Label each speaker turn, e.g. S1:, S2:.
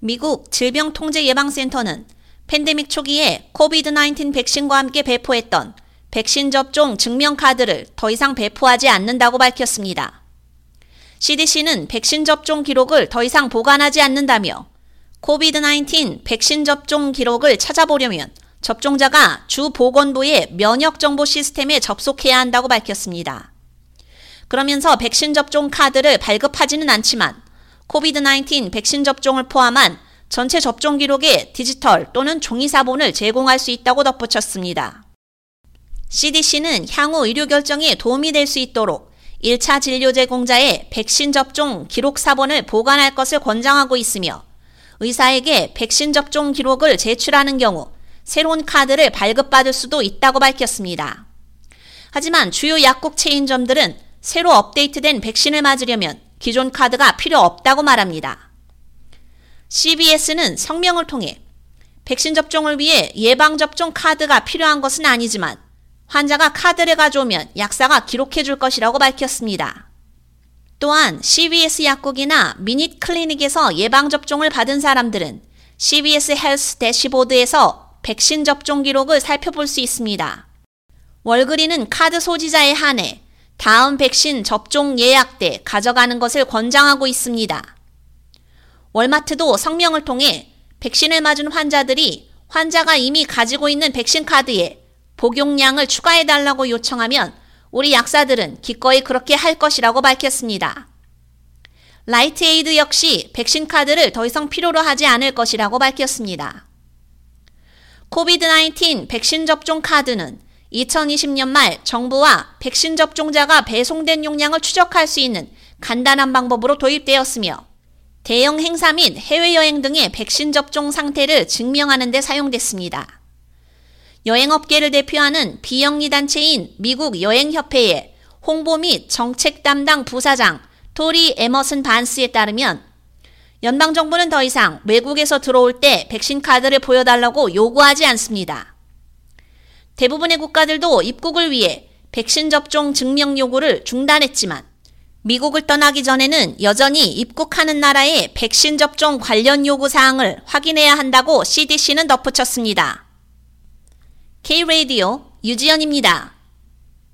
S1: 미국 질병통제예방센터는 팬데믹 초기에 코비드-19 백신과 함께 배포했던 백신 접종 증명카드를 더 이상 배포하지 않는다고 밝혔습니다. CDC는 백신 접종 기록을 더 이상 보관하지 않는다며 코비드-19 백신 접종 기록을 찾아보려면 접종자가 주 보건부의 면역 정보 시스템에 접속해야 한다고 밝혔습니다. 그러면서 백신 접종 카드를 발급하지는 않지만 코비드-19 백신 접종을 포함한 전체 접종 기록의 디지털 또는 종이 사본을 제공할 수 있다고 덧붙였습니다. CDC는 향후 의료 결정에 도움이 될 수 있도록 1차 진료 제공자의 백신 접종 기록 사본을 보관할 것을 권장하고 있으며 의사에게 백신 접종 기록을 제출하는 경우 새로운 카드를 발급받을 수도 있다고 밝혔습니다. 하지만 주요 약국 체인점들은 새로 업데이트된 백신을 맞으려면 기존 카드가 필요 없다고 말합니다. CVS는 성명을 통해 백신 접종을 위해 예방접종 카드가 필요한 것은 아니지만 환자가 카드를 가져오면 약사가 기록해 줄 것이라고 밝혔습니다. 또한 CVS 약국이나 미닛 클리닉에서 예방접종을 받은 사람들은 CVS 헬스 대시보드에서 백신 접종 기록을 살펴볼 수 있습니다. 월그린은 카드 소지자에 한해 다음 백신 접종 예약 때 가져가는 것을 권장하고 있습니다. 월마트도 성명을 통해 백신을 맞은 환자들이 환자가 이미 가지고 있는 백신 카드에 복용량을 추가해달라고 요청하면 우리 약사들은 기꺼이 그렇게 할 것이라고 밝혔습니다. 라이트에이드 역시 백신 카드를 더 이상 필요로 하지 않을 것이라고 밝혔습니다. 코비드-19 백신 접종 카드는 2020년 말 정부와 백신 접종자가 배송된 용량을 추적할 수 있는 간단한 방법으로 도입되었으며 대형 행사 및 해외여행 등의 백신 접종 상태를 증명하는 데 사용됐습니다. 여행업계를 대표하는 비영리 단체인 미국 여행협회의 홍보 및 정책 담당 부사장 토리 에머슨 반스에 따르면 연방정부는 더 이상 외국에서 들어올 때 백신 카드를 보여달라고 요구하지 않습니다. 대부분의 국가들도 입국을 위해 백신 접종 증명 요구를 중단했지만 미국을 떠나기 전에는 여전히 입국하는 나라의 백신 접종 관련 요구 사항을 확인해야 한다고 CDC는 덧붙였습니다. K-Radio 유지연입니다.